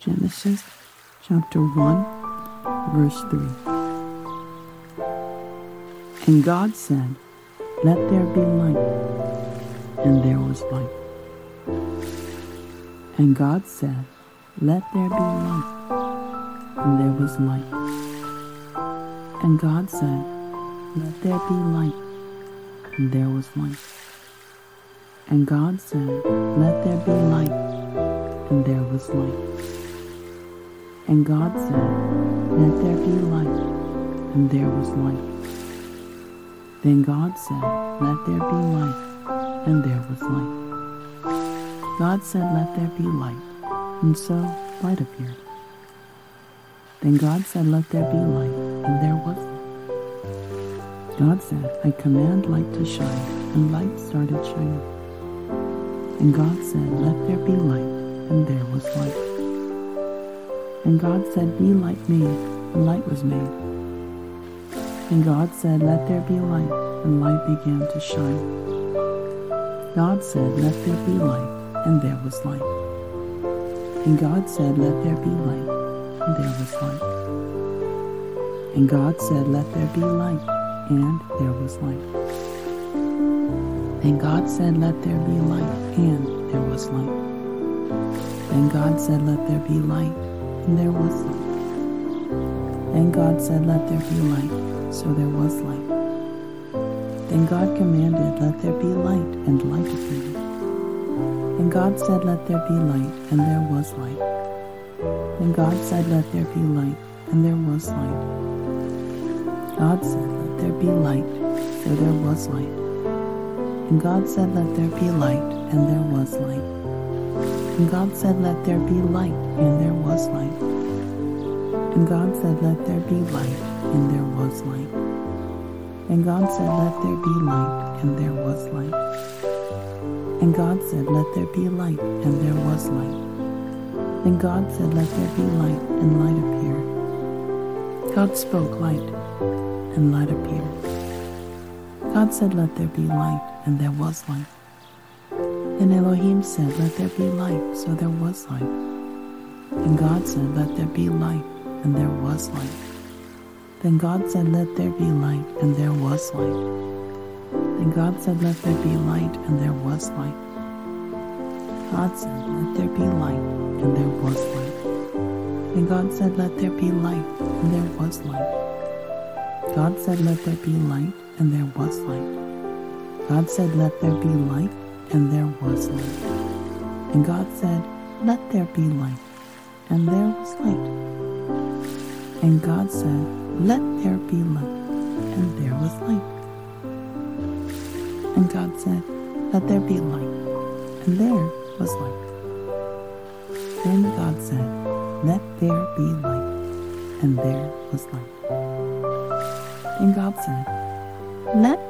Genesis chapter 1, verse 3. And God said, Let there be light, and there was light. And God said, Let there be light, and there was light. And God said, Let there be light, and there was light. And God said, Let there be light, and there was light. And God said, Let there be light, and there was light. Then God said, Let there be light, and there was light. God said, Let there be light, and so light appeared. Then God said, Let there be light, and there was light. God said, I command light to shine, and light started shining. And God said, Let there be light, and there was light. And God said, Be like me, and light was made. And God said, Let there be light, and light began to shine. God said, Let there be light, and there was light. And God said, Let there be light, and there was light. And God said, Let there be light, and there was light. And God said, Let there be light, and there was light. And God said, Let there be light, and there was light. Then God said, Let there be light, so there was light. Then God commanded, Let there be light, and light appeared. And God said, Let there be light, and there was light. And God said, Let there be light, and there was light. God said, Let there be light, so there was light. And God said, Let there be light, and there was light. And God said, Let there be light, and there was light. And God said, Let there be light, and there was light. And God said, Let there be light, and there was light. And God said, Let there be light, and there was light. And God said, Let there be light, and light appeared. God spoke light, and light appeared. God said, Let there be light, and there was light. And Elohim said, Let there be light, so there was light. And God said, Let there be light, and there was light. Then God said, Let there be light, and there was light. Then God said, Let there be light, and there was light. God said, Let there be light, and there was light. And God said, Let there be light, and there was light. God said, Let there be light, and there was light. God said, Let there be light, and there was light. And God said, Let there be light, and there was light. And God said, Let there be light, and there was light. And God said, Let there be light, and there was light. Then God said, Let there be light, and there was light. And God said, Let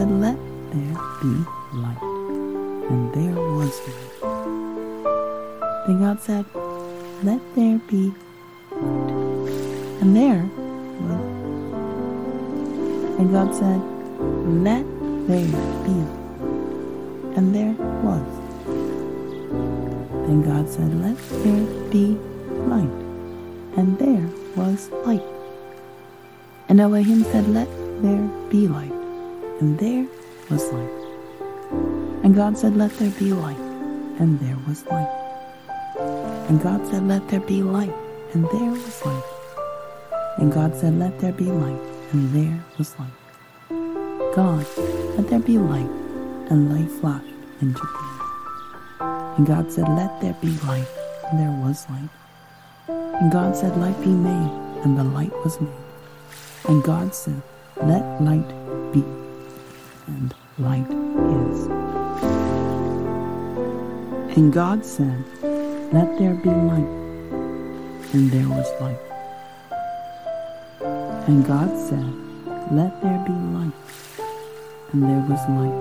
said, Let there be light. And there was light. Then God said, Let there be light. And there was And God said, Let there be light. And there was. Then God said, Let there be light. And there was light. And Elohim said, Let there be light. And there was light. And God said, Let there be light. And there was light. And God said, Let there be light. And there was light. And God said, Let there be light. And there was light. God, let there be light. And light flashed into being. And God said, Let there be light. And there was light. And God said, Light be made. And the light was made. And God said, Let light be. And light is. And God said, Let there be light. And there was light. And God said, Let there be light. And there was light.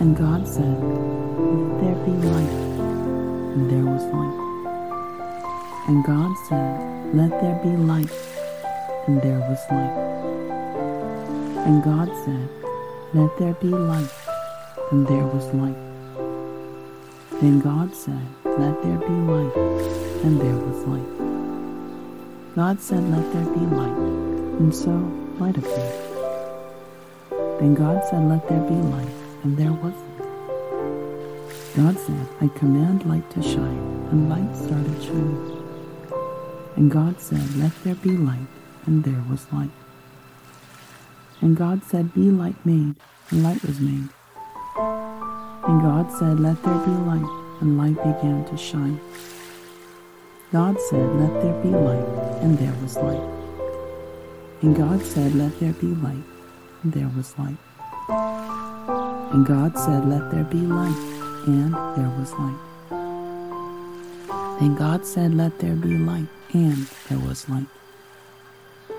And God said, Let there be light. And there was light. And God said, Let there be light and there was light. And God said, Let there be light, and there was light. Then God said, Let there be light, and there was light. God said, Let there be light, and so light appeared. Then God said, Let there be light, and there was light. God said, I command light to shine, and light started shining. And God said, Let there be light, and there was light. And God said, Be light made, and light was made. And God said, Let there be light, and light began to shine. God said, Let there be light, and there was light. And God said, Let there be light, and there was light. And God said, Let there be light, and there was light. Then God said, Let there be light, and there was light.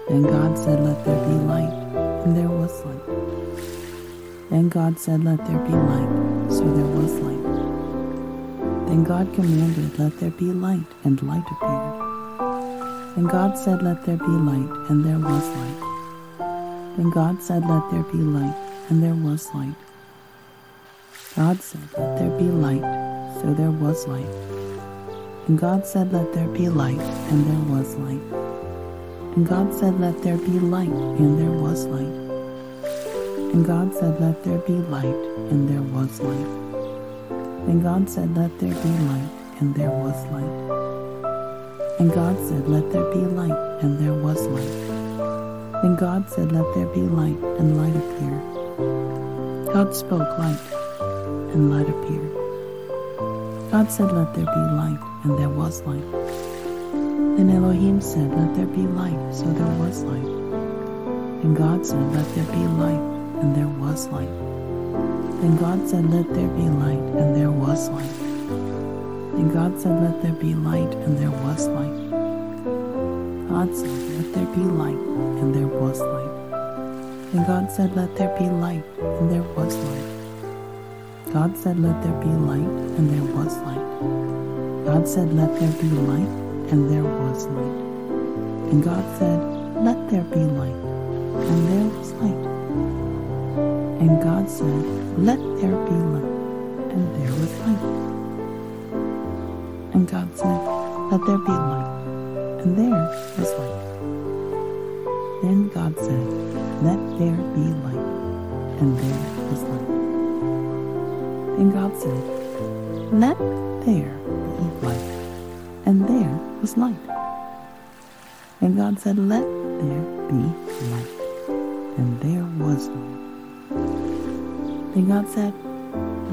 Then God said, Let there be light, and there was light. Then God said, Let there be light, so there was light. Then God commanded, Let there be light, and light appeared. And God said, Let there be light, and there was light. Then God said, Let there be light, and there was light. God said, Let there be light, so there was light. And God said, Let there be light, and there was light. And God said, Let there be light, and there was light. And God said, Let there be light, and there was light. And God said, Let there be light, and there was light. And God said, Let there be light, and there was light. And God said, Let there be light, and light appeared. God spoke light, and light appeared. God said, Let there be light, and there was light. Then Elohim said, Let there be light, so there was light. And God said, Let there be light, and there was light. And God said, Let there be light, and there was light. And God said, Let there be light, and there was light. God said, Let there be light, and there was light. And God said, Let there be light, and there was light. God said, Let there be light, and there was light. God said, Let there be light, and there was light. And God said, Let there be light, and there was light. And God said, Let there be light, and there was light. And God said, Let there be light, and there was light. Then God said, Let there be light, and there was light. And God said, Let there be light, and there was light. And God said, Let there be light. And there was light. Then God said,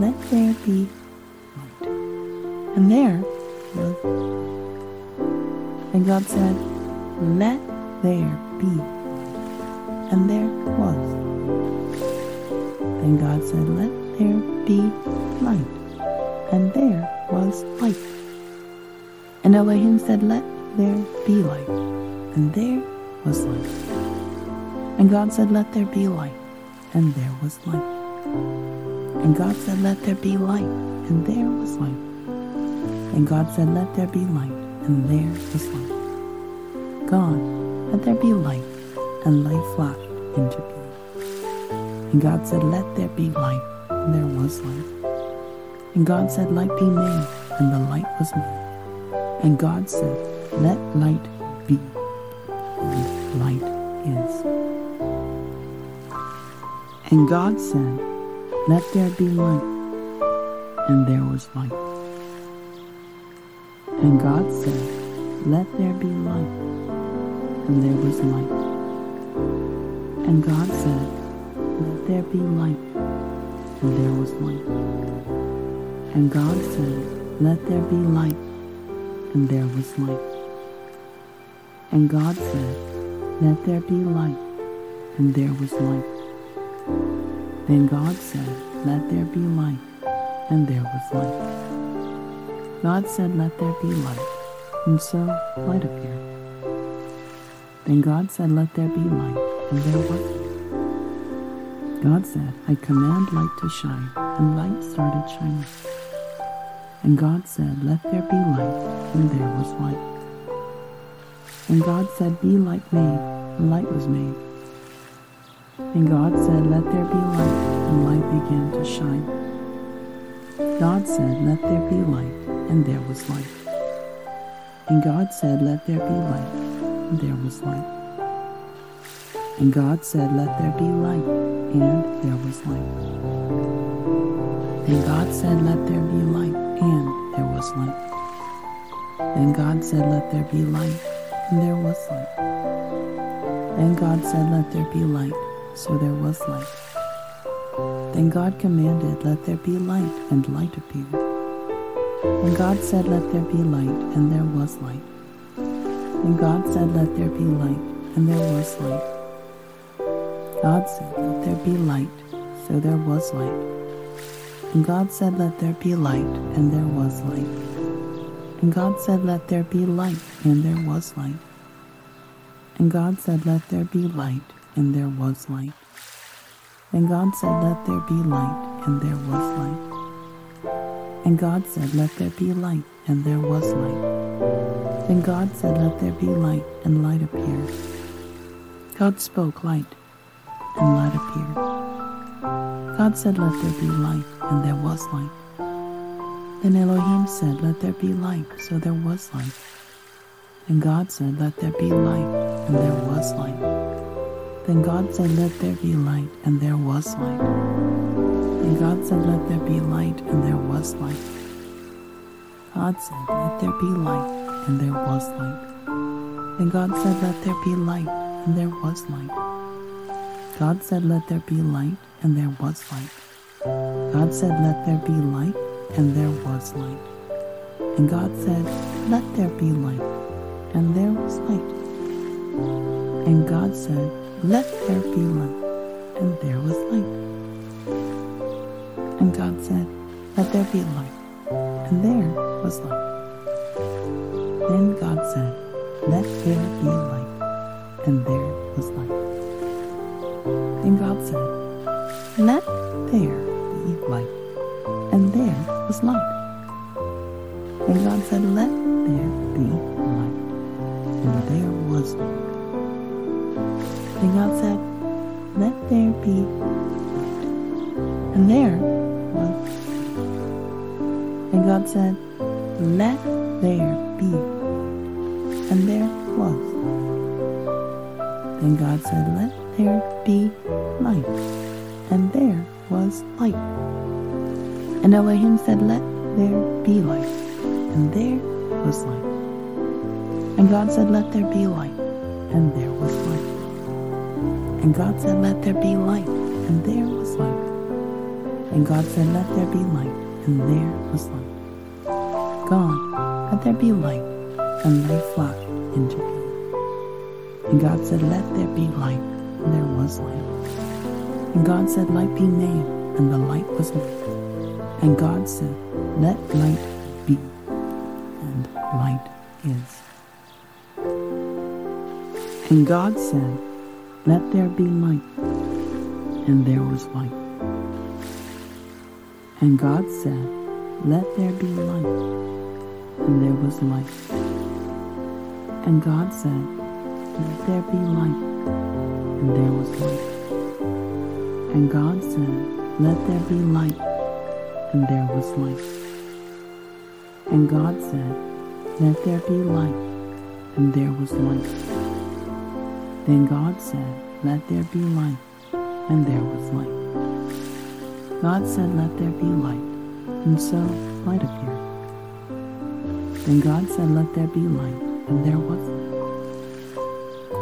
Let there be light. And there was light. And God said, Let there be light. And there was. Then God said, Let there be light. And there was light. And Elohim said, Let there be light. And there was light. And God said, Let there be light. And there was light. And God said, Let there be light. And there was light. And God said, Let there be light. And there was light. God, let there be light. And light flashed into being. And God said, Let there be light. And there was light. And God said, Light be made. And the light was made. And God said, Let light be. And light is. And God said, Let there be light. And there was light. And God said, Let there be light. And there was light. And God said, Let there be light. And there was light. And God said, Let there be light and there was light. And God said, Let there be light, and there was light. Then God said, Let there be light, and there was light. God said, Let there be light, and so light appeared. Then God said, Let there be light, and there was light. God said, I command light to shine, and light started shining. And God said, Let there be light, and there was light. And God said, Be light made, and light was made. And God said, Let there be light, and light began to shine. God said, Let there be light, and there was light. And God said, Let there be light, and there was light. And God said, Let there be light, and there was light. And God said, Let there be light, and there was light. And God said, Let there be light, and there was light. And God said, Let there be light, so there was light. Then God commanded, Let there be light, and light appeared. And God said, Let there be light, and there was light. And God said, Let there be light, and there was light. God said, Let there be light, so there was light. And God said, Let there be light, and there was light. And God said, Let there be light, and there was light. And God said, Let there be light, and there was light. And God said, Let there be light, and there was light. And God said, Let there be light, and there was light. Then God said, Let there be light, and light appeared. God spoke light, and light appeared. God said, Let there be light, and there was light. Then Elohim said, Let there be light, so there was light. And God said, Let there be light, and there was light. Then God said, Let there be light, and there was light. And God said, Let there be light, and there was light. God said, Let there be light, and there was light. Then God said, Let there be light, and there was light. God said, Let there be light, and there was light. God said, Let there be light, and there was light. And God said, Let there be light, and there was light. And God said, let there be light. And there was light. And God said, Let there be light. And there was light. Then God said, Let there be light. And there was light. God said, Let there be light. And there was light. And God said, Let there be light. And there was light. And God said, Let there be And there was. And God said, Let there be And there was. Then God said, Let there be light. And there was light. And Elohim said, Let there be light. And there was light. And God said, Let there be light. And there was light. And God said, Let there be light. And there was light. And God said, Let there be light. And there was light. God, let there be light. And light flashed into being. And God said, Let there be light. And there was light. And God said, Light be made. And the light was made. And God said, Let light be. And light is. And God said, let there be light. And there was light. And God said, Let there be light. And there was light. And God said, Let there be light. And there was light. And God said, Let there be light. And there was light. And God said, Let there be light. And there was light. Then God said, Let there be light, and there was light. God said, Let there be light, and so light appeared. Then God said, Let there be light, and there was light.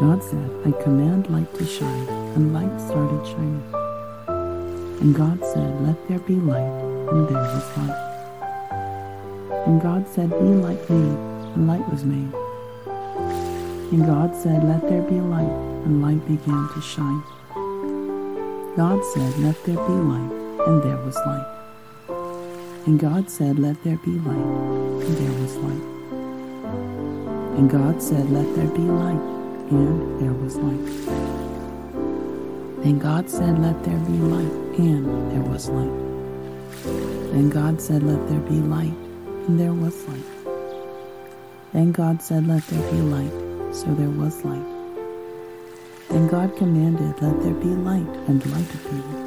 God said, I command light to shine, and light started shining. And God said, Let there be light, and there was light. And God said, Be light made, and light was made. And God said, Let there be light, and light began to shine. God said, Let there be light, and there was light. And God said, Let there be light, and there was light. And God said, Let there be light, and there was light. Then God said, Let there be light, and there was light. Then God said, Let there be light, and there was light. Then God said, Let there be light, so there was light. And God commanded, Let there be light, and light appeared.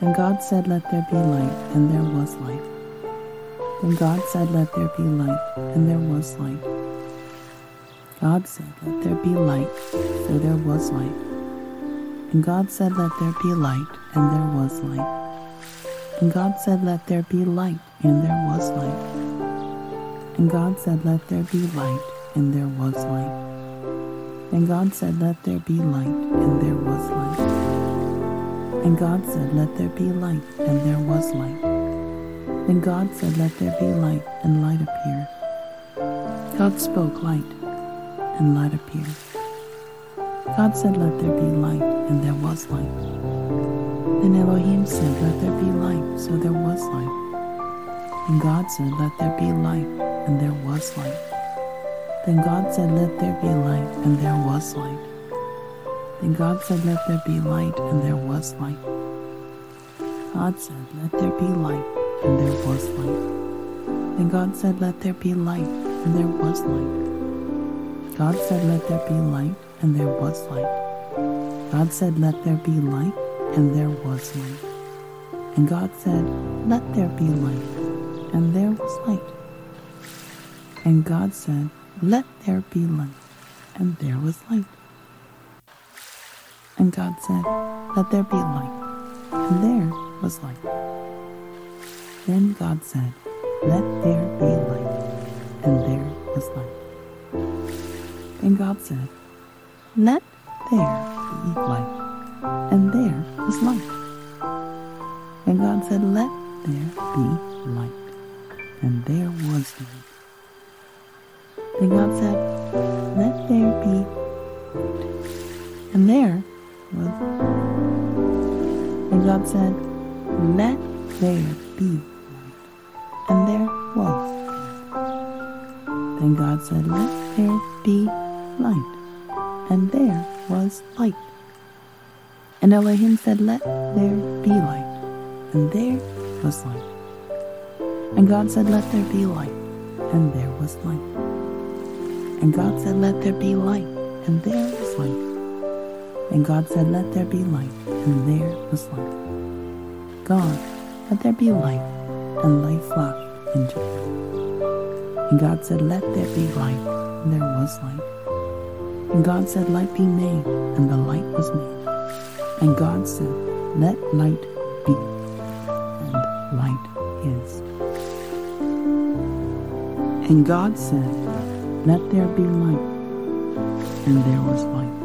Then God said, Let there be light, and there was light. Then God said, Let there be light, and there was light. God said, Let there be light, so there was light. And God said, Let there be light, and there was light. And God said, Let there be light, and there was light. And God said, Let there be light, and there was light. And God said, Let there be light, and there was light. And God said, Let there be light, and there was light. God said, Let there be light, and light appeared. God spoke light, and light appeared. God said, Let there be light, and there was light. Then Elohim said, Let there be light, so there was light. And God said, Let there be light, and there was light. Then God said, Let there be light, and there was light. Then God said, Let there be light, and there was light. God said, Let there be light, and there was light. Then God said, Let there be light, and there was light. God said, Let there be light, and there was light. God said, Let there be light, and there was light. And God said, Let there be light, and there was light. And God said, Let there be light, and there was light. And God said, Let there be light, and there was light. Then God said, Let there be light, and there was light. And God said, Let there be light, and there was light. And God said, Let there be light, and there was light. And God said, Let there be and there was And God said, Let there be light, and there was. Then God said, Let there be light, and there was light. And Elohim said, Let there be light, and there was light. And God said, Let there be light, and there was light. And God said, Let there be light, and there was light. And God said, Let there be light, and there was light. God, let there be light, and light flashed into it. And God said, Let there be light, and there was light. And God said, Light be made, and the light was made. And God said, Let light be, and light is. And God said, Let there be light, and there was light.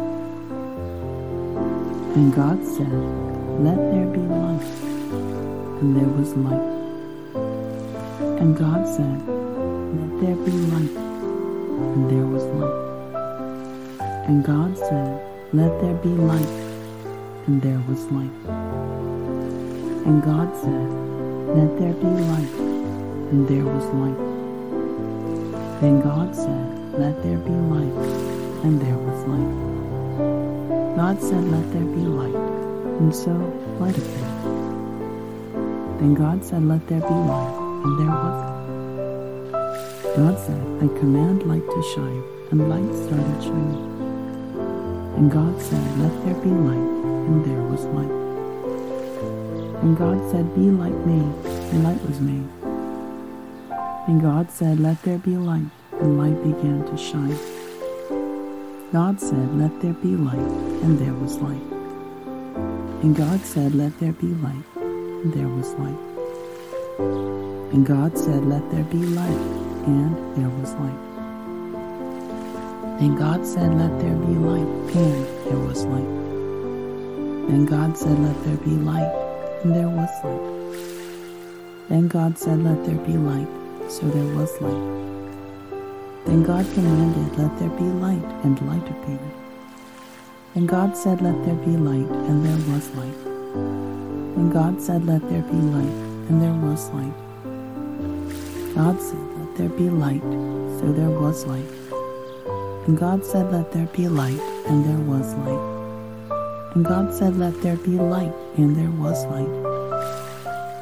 And God said, Let there be light, and there was light. And God said, Let there be light, and there was light. And God said, Let there be light, and there was light. And God said, Let there be light, and there was light. Then God said, Let there be light, and there was light. God said, Let there be light, and so light appeared. Then God said, Let there be light, and there was light. God said, I command light to shine, and light started shining. And God said, Let there be light, and there was light. And God said, Be light made, and light was made. And God said, Let there be light, and light began to shine. God said, Let there be light, and there was light. And God said, Let there be light, and there was light. And God said, Let there be light, and there was light. And God said, Let there be light, and there was light. Then God said, Let there be light, and there was light. Then God said, Let there be light, so there was light. Then God commanded, Let there be light, and light appeared. And God said, Let there be light, and there was light. And God said, Let there be light, and there was light. God said, Let there be light, so there was light. And God said, Let there be light, and there was light. And God said, Let there be light, and there was light.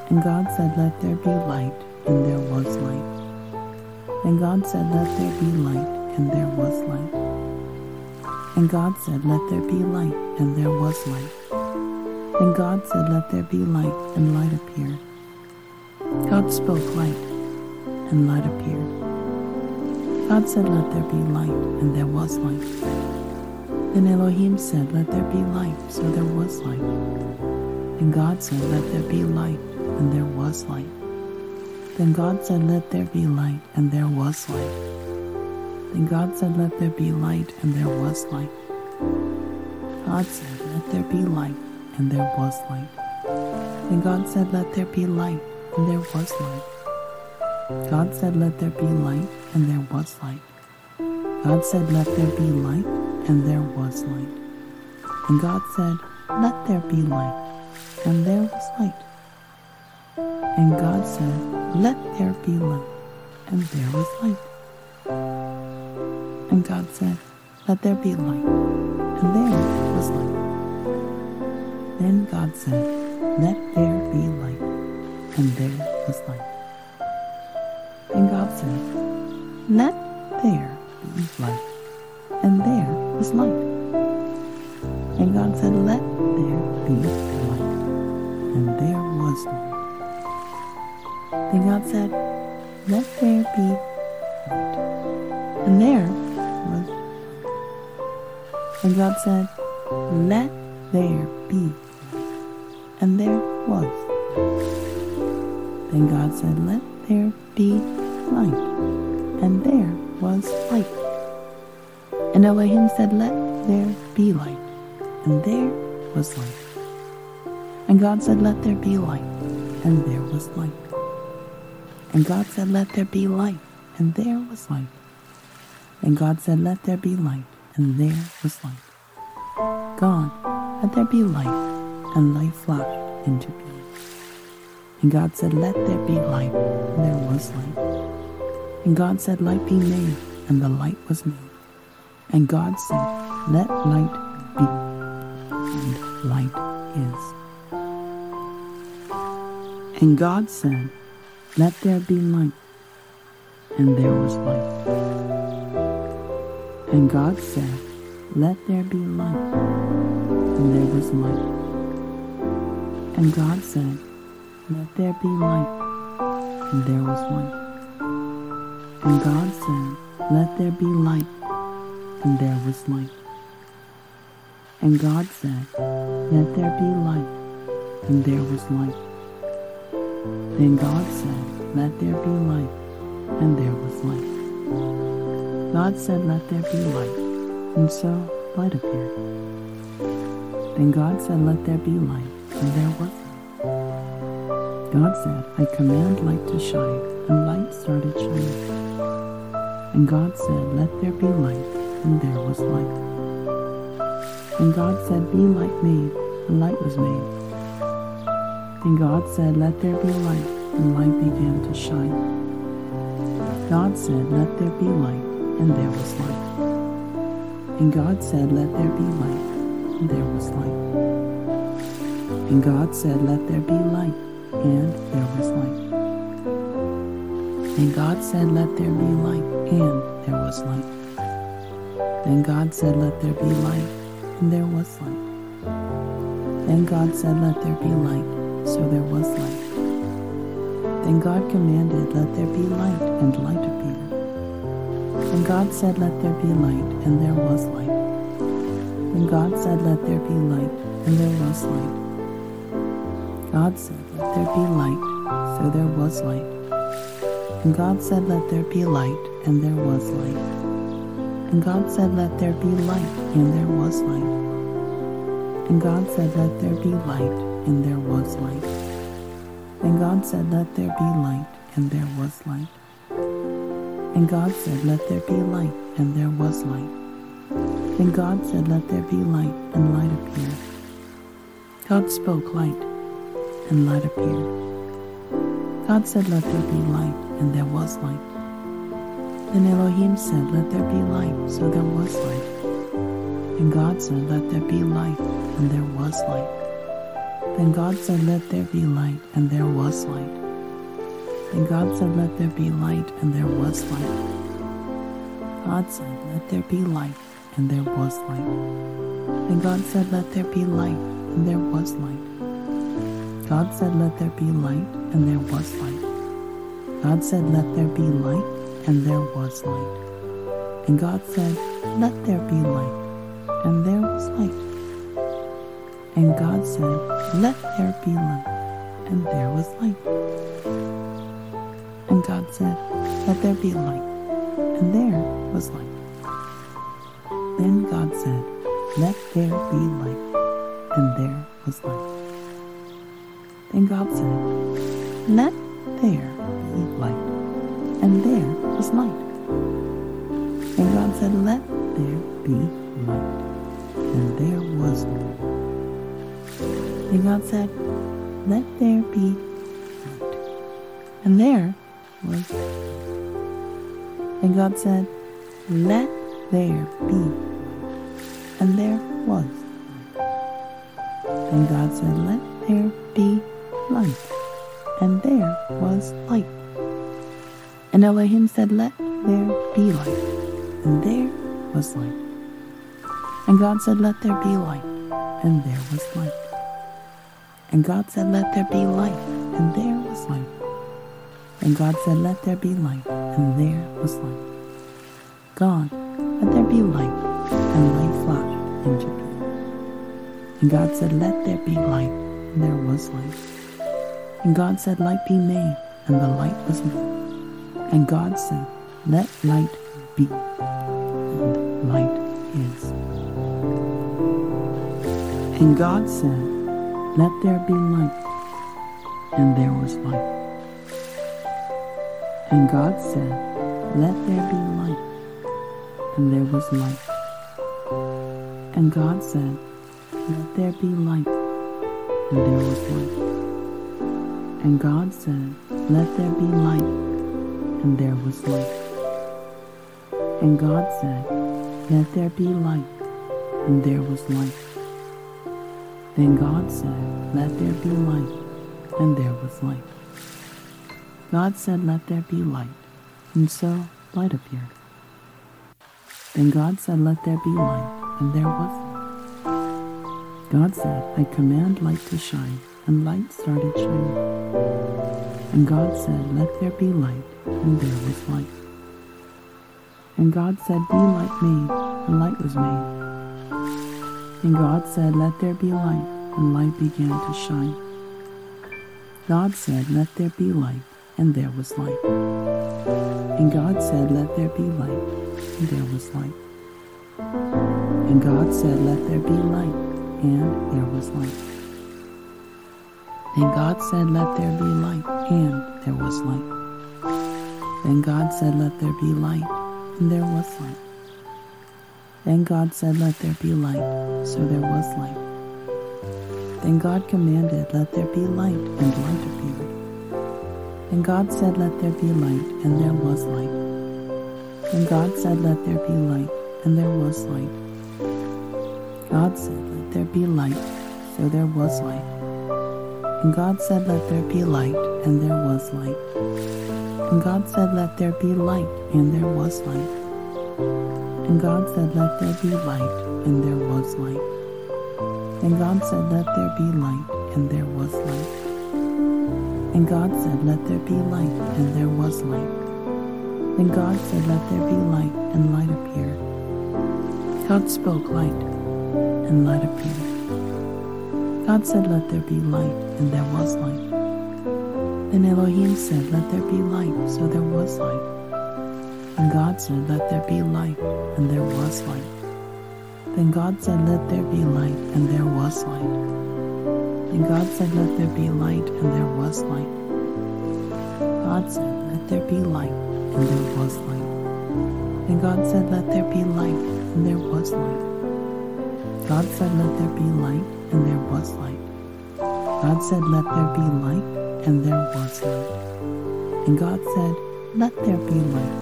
And God said, Let there be light, and there was light. And God said, Let there be light, and there was light. And God said, Let there be light, and there was light. And God said, Let there be light, and light appeared. God spoke light, and light appeared. God said, Let there be light, and there was light. Then Elohim said, Let there be light, so there was light. And God said, Let there be light, and there was light. Then God said, Let there be light, and there was light. Then God said, Let there be light, and there was light. God said, Let there be light, and there was light. Then God said, Let there be light, and there was light. God said, Let there be light, and there was light. God said, Let there be light, and there was light. And God said, Let there be light, and there was light. And God said, Let there be light, and there was light. And God said, Let there be light, and there was light. Then God said, Let there be light, and there was light. Said, Let there be light, and there was light. And God said, Let there be light, and there was light. Then God said, Let there be light, and there was light. And God said, Let there be and there was. Then God said, Let there be and was light. And Elohim said, Let there be light, and there was light. And God said, Let there be light, and there was light. And God said, Let there be light, and there was light. And God said, Let there be light, and there was light. God, let there be light, and light flashed into being. And God said, Let there be light, and there was light. And God said, Light be made, and the light was made. And God said, Let light be, and light is. And God said, Let there be light, and there was light. And God said, Let there be light, and there was light. And God said, Let there be light, and there was light. And God said, Let there be light, and there was light. And God said, Let there be light, and there was light. Then God said, Let there be light, and there was light. God said, Let there be light, and so light appeared. Then God said, Let there be light, and there was light. God said, I command light to shine, and light started shining. And God said, Let there be light, and there was light. And God said, Be light made, and light was made. And God said, Let there be light, and light began to shine. God said, Let there be light, and there was light. And God said, Let there be light, and there was light. And God said, Let there be light, and there was light. And God said, Let there be light, and there was light. Then God said, Let there be light, and there was light. Then God said, Let there be light, so there was light. Then God commanded, Let there be light, and light appeared. And God said, Let there be light, and there was light. Then God said, Let there be light, and there was light. God said, Let there be light, so there was light. And God said, Let there be light, and there was light. And God said, Let there be light, and there was light. And God said, Let there be light, and there was light. And God said, Let there be light, and there was light. And God said, Let there be light, and there was light. And God said, Let there be light, and light appeared. God spoke light, and light appeared. God said, Let there be light, and there was light. Then Elohim said, Let there be light, so there was light. And God said, Let there be light, and there was light. Then God said, Let there be light, and there was light. Then God said, Let there be light, and there was light. God said, Let there be light, and there was light. Then God said, Let there be light, and there was light. God said, Let there be light, and there was light. God said, Let there be light, and there was light. And God said, Let there be light, and there was light. And God said, Let there be light, and there was light. And God said, Let there be light, and there was light. Then God said, Let there be light, and there was light. Then God said, Let there and there was light. And God said, Let there be light, and there was light. And God said, Let there be light, and there was light. And God said, Let there be light, and there was light. And God said, Let there be light, and there was light. And Elohim said, Let there be light, and there was light. And God said, Let there be light, and there was light. And God said, Let there be light, and there was light. And God said, Let there be light, and there was light. God, let there be light, and light flashed into it. And God said, Let there be light, and there was light. And God said, Light be made, and the light was made. And God said, Let light be, and light is. And God said, Let there be light, and there was light. And God said, Let there be light, and there was light. And God said, Let there be light, and there was light. And God said, Let there be light, and there was light. And God said, Let there be light, and there was light. Then God said, Let there be light, and there was light. God said, Let there be light, and so light appeared. Then God said, Let there be light, and there was light. God said, I command light to shine, and light started shining. And God said, Let there be light, and there was light. And God said, Be light made, and light was made. And God said, Let there be light, and light began to shine. God said, Let there be light, and there was light. And God said, Let there be light, and there was light. And God said, Let there be light, and there was light. Then God said, Let there be light, and there was light. Then God said, Let there be light, and there was light. Then God said, Let there be light, so there was light. Then God commanded, Let there be light, and light appeared. And God said, Let there be light, and there was light. And God said, Let there be light, and there was light. God said, Let there be light, so there was light. And God said, Let there be light, and there was light. And God said, Let there be light, and there was light. And God said, Let there be light, and there was light. And God said, Let there be light, and there was light. And God said, Let there be light, and there was light. And God said, Let there be light, and light appeared. God spoke light, and light appeared. God said, Let there be light, and there was light. Then Elohim said, Let there be light, so there was light. And God said, Let there be light, and there was light. Then God said, Let there be light, and there was light. And God said, Let there be light, and there was light. God said, Let there be light, and there was light. And God said, Let there be light, and there was light. God said, Let there be light, and there was light. God said, Let there be light, and there was light. And God said, Let there be light,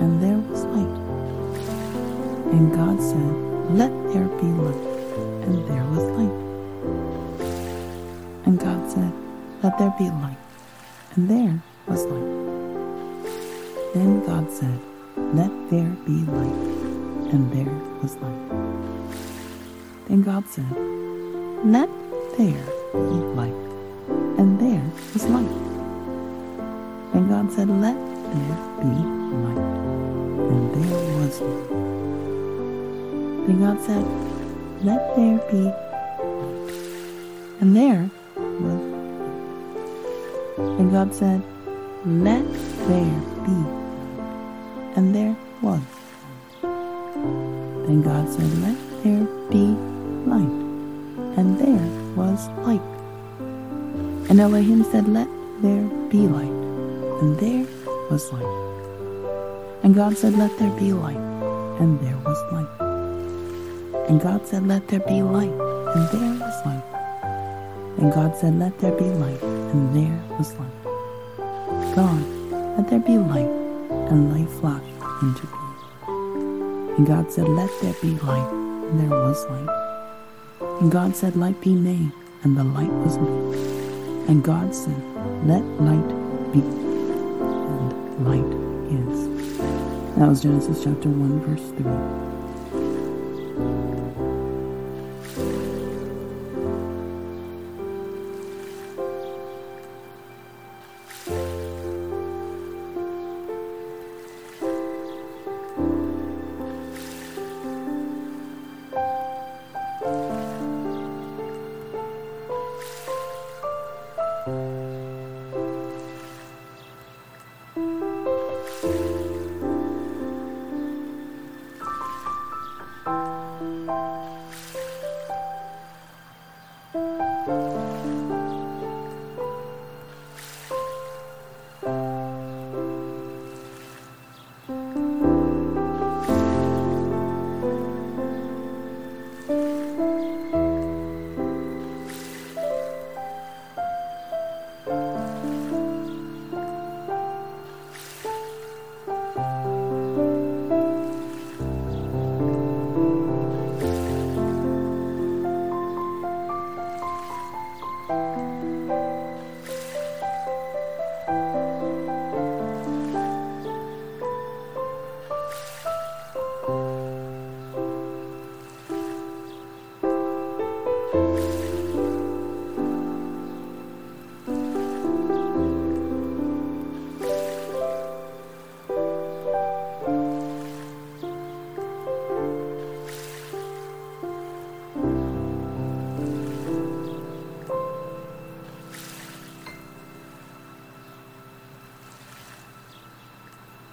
and there was light. And God said, Let there be light, and there was light. And God said, Let there be light, and there was light. Then God said, Let there be light, and there was light. Then God said, Let there be light, was light. And And God said, Let there be light. And there was light. Then God said, Let there be light. And there was light. And God said, Let there be light. And there was then God said, Let there be light. And there was light. And Elohim said, Let there be light. And there was light. And God said, Let there be light. And there was light. And God said, Let there be light. And there was light. And God said, Let there be light. And there was light. God, let there be light. And light flashed into being. And God said, Let there be light, and there was light. And God said, Light be made, and the light was made. And God said, Let light be, and light is. That was Genesis chapter 1, verse 3.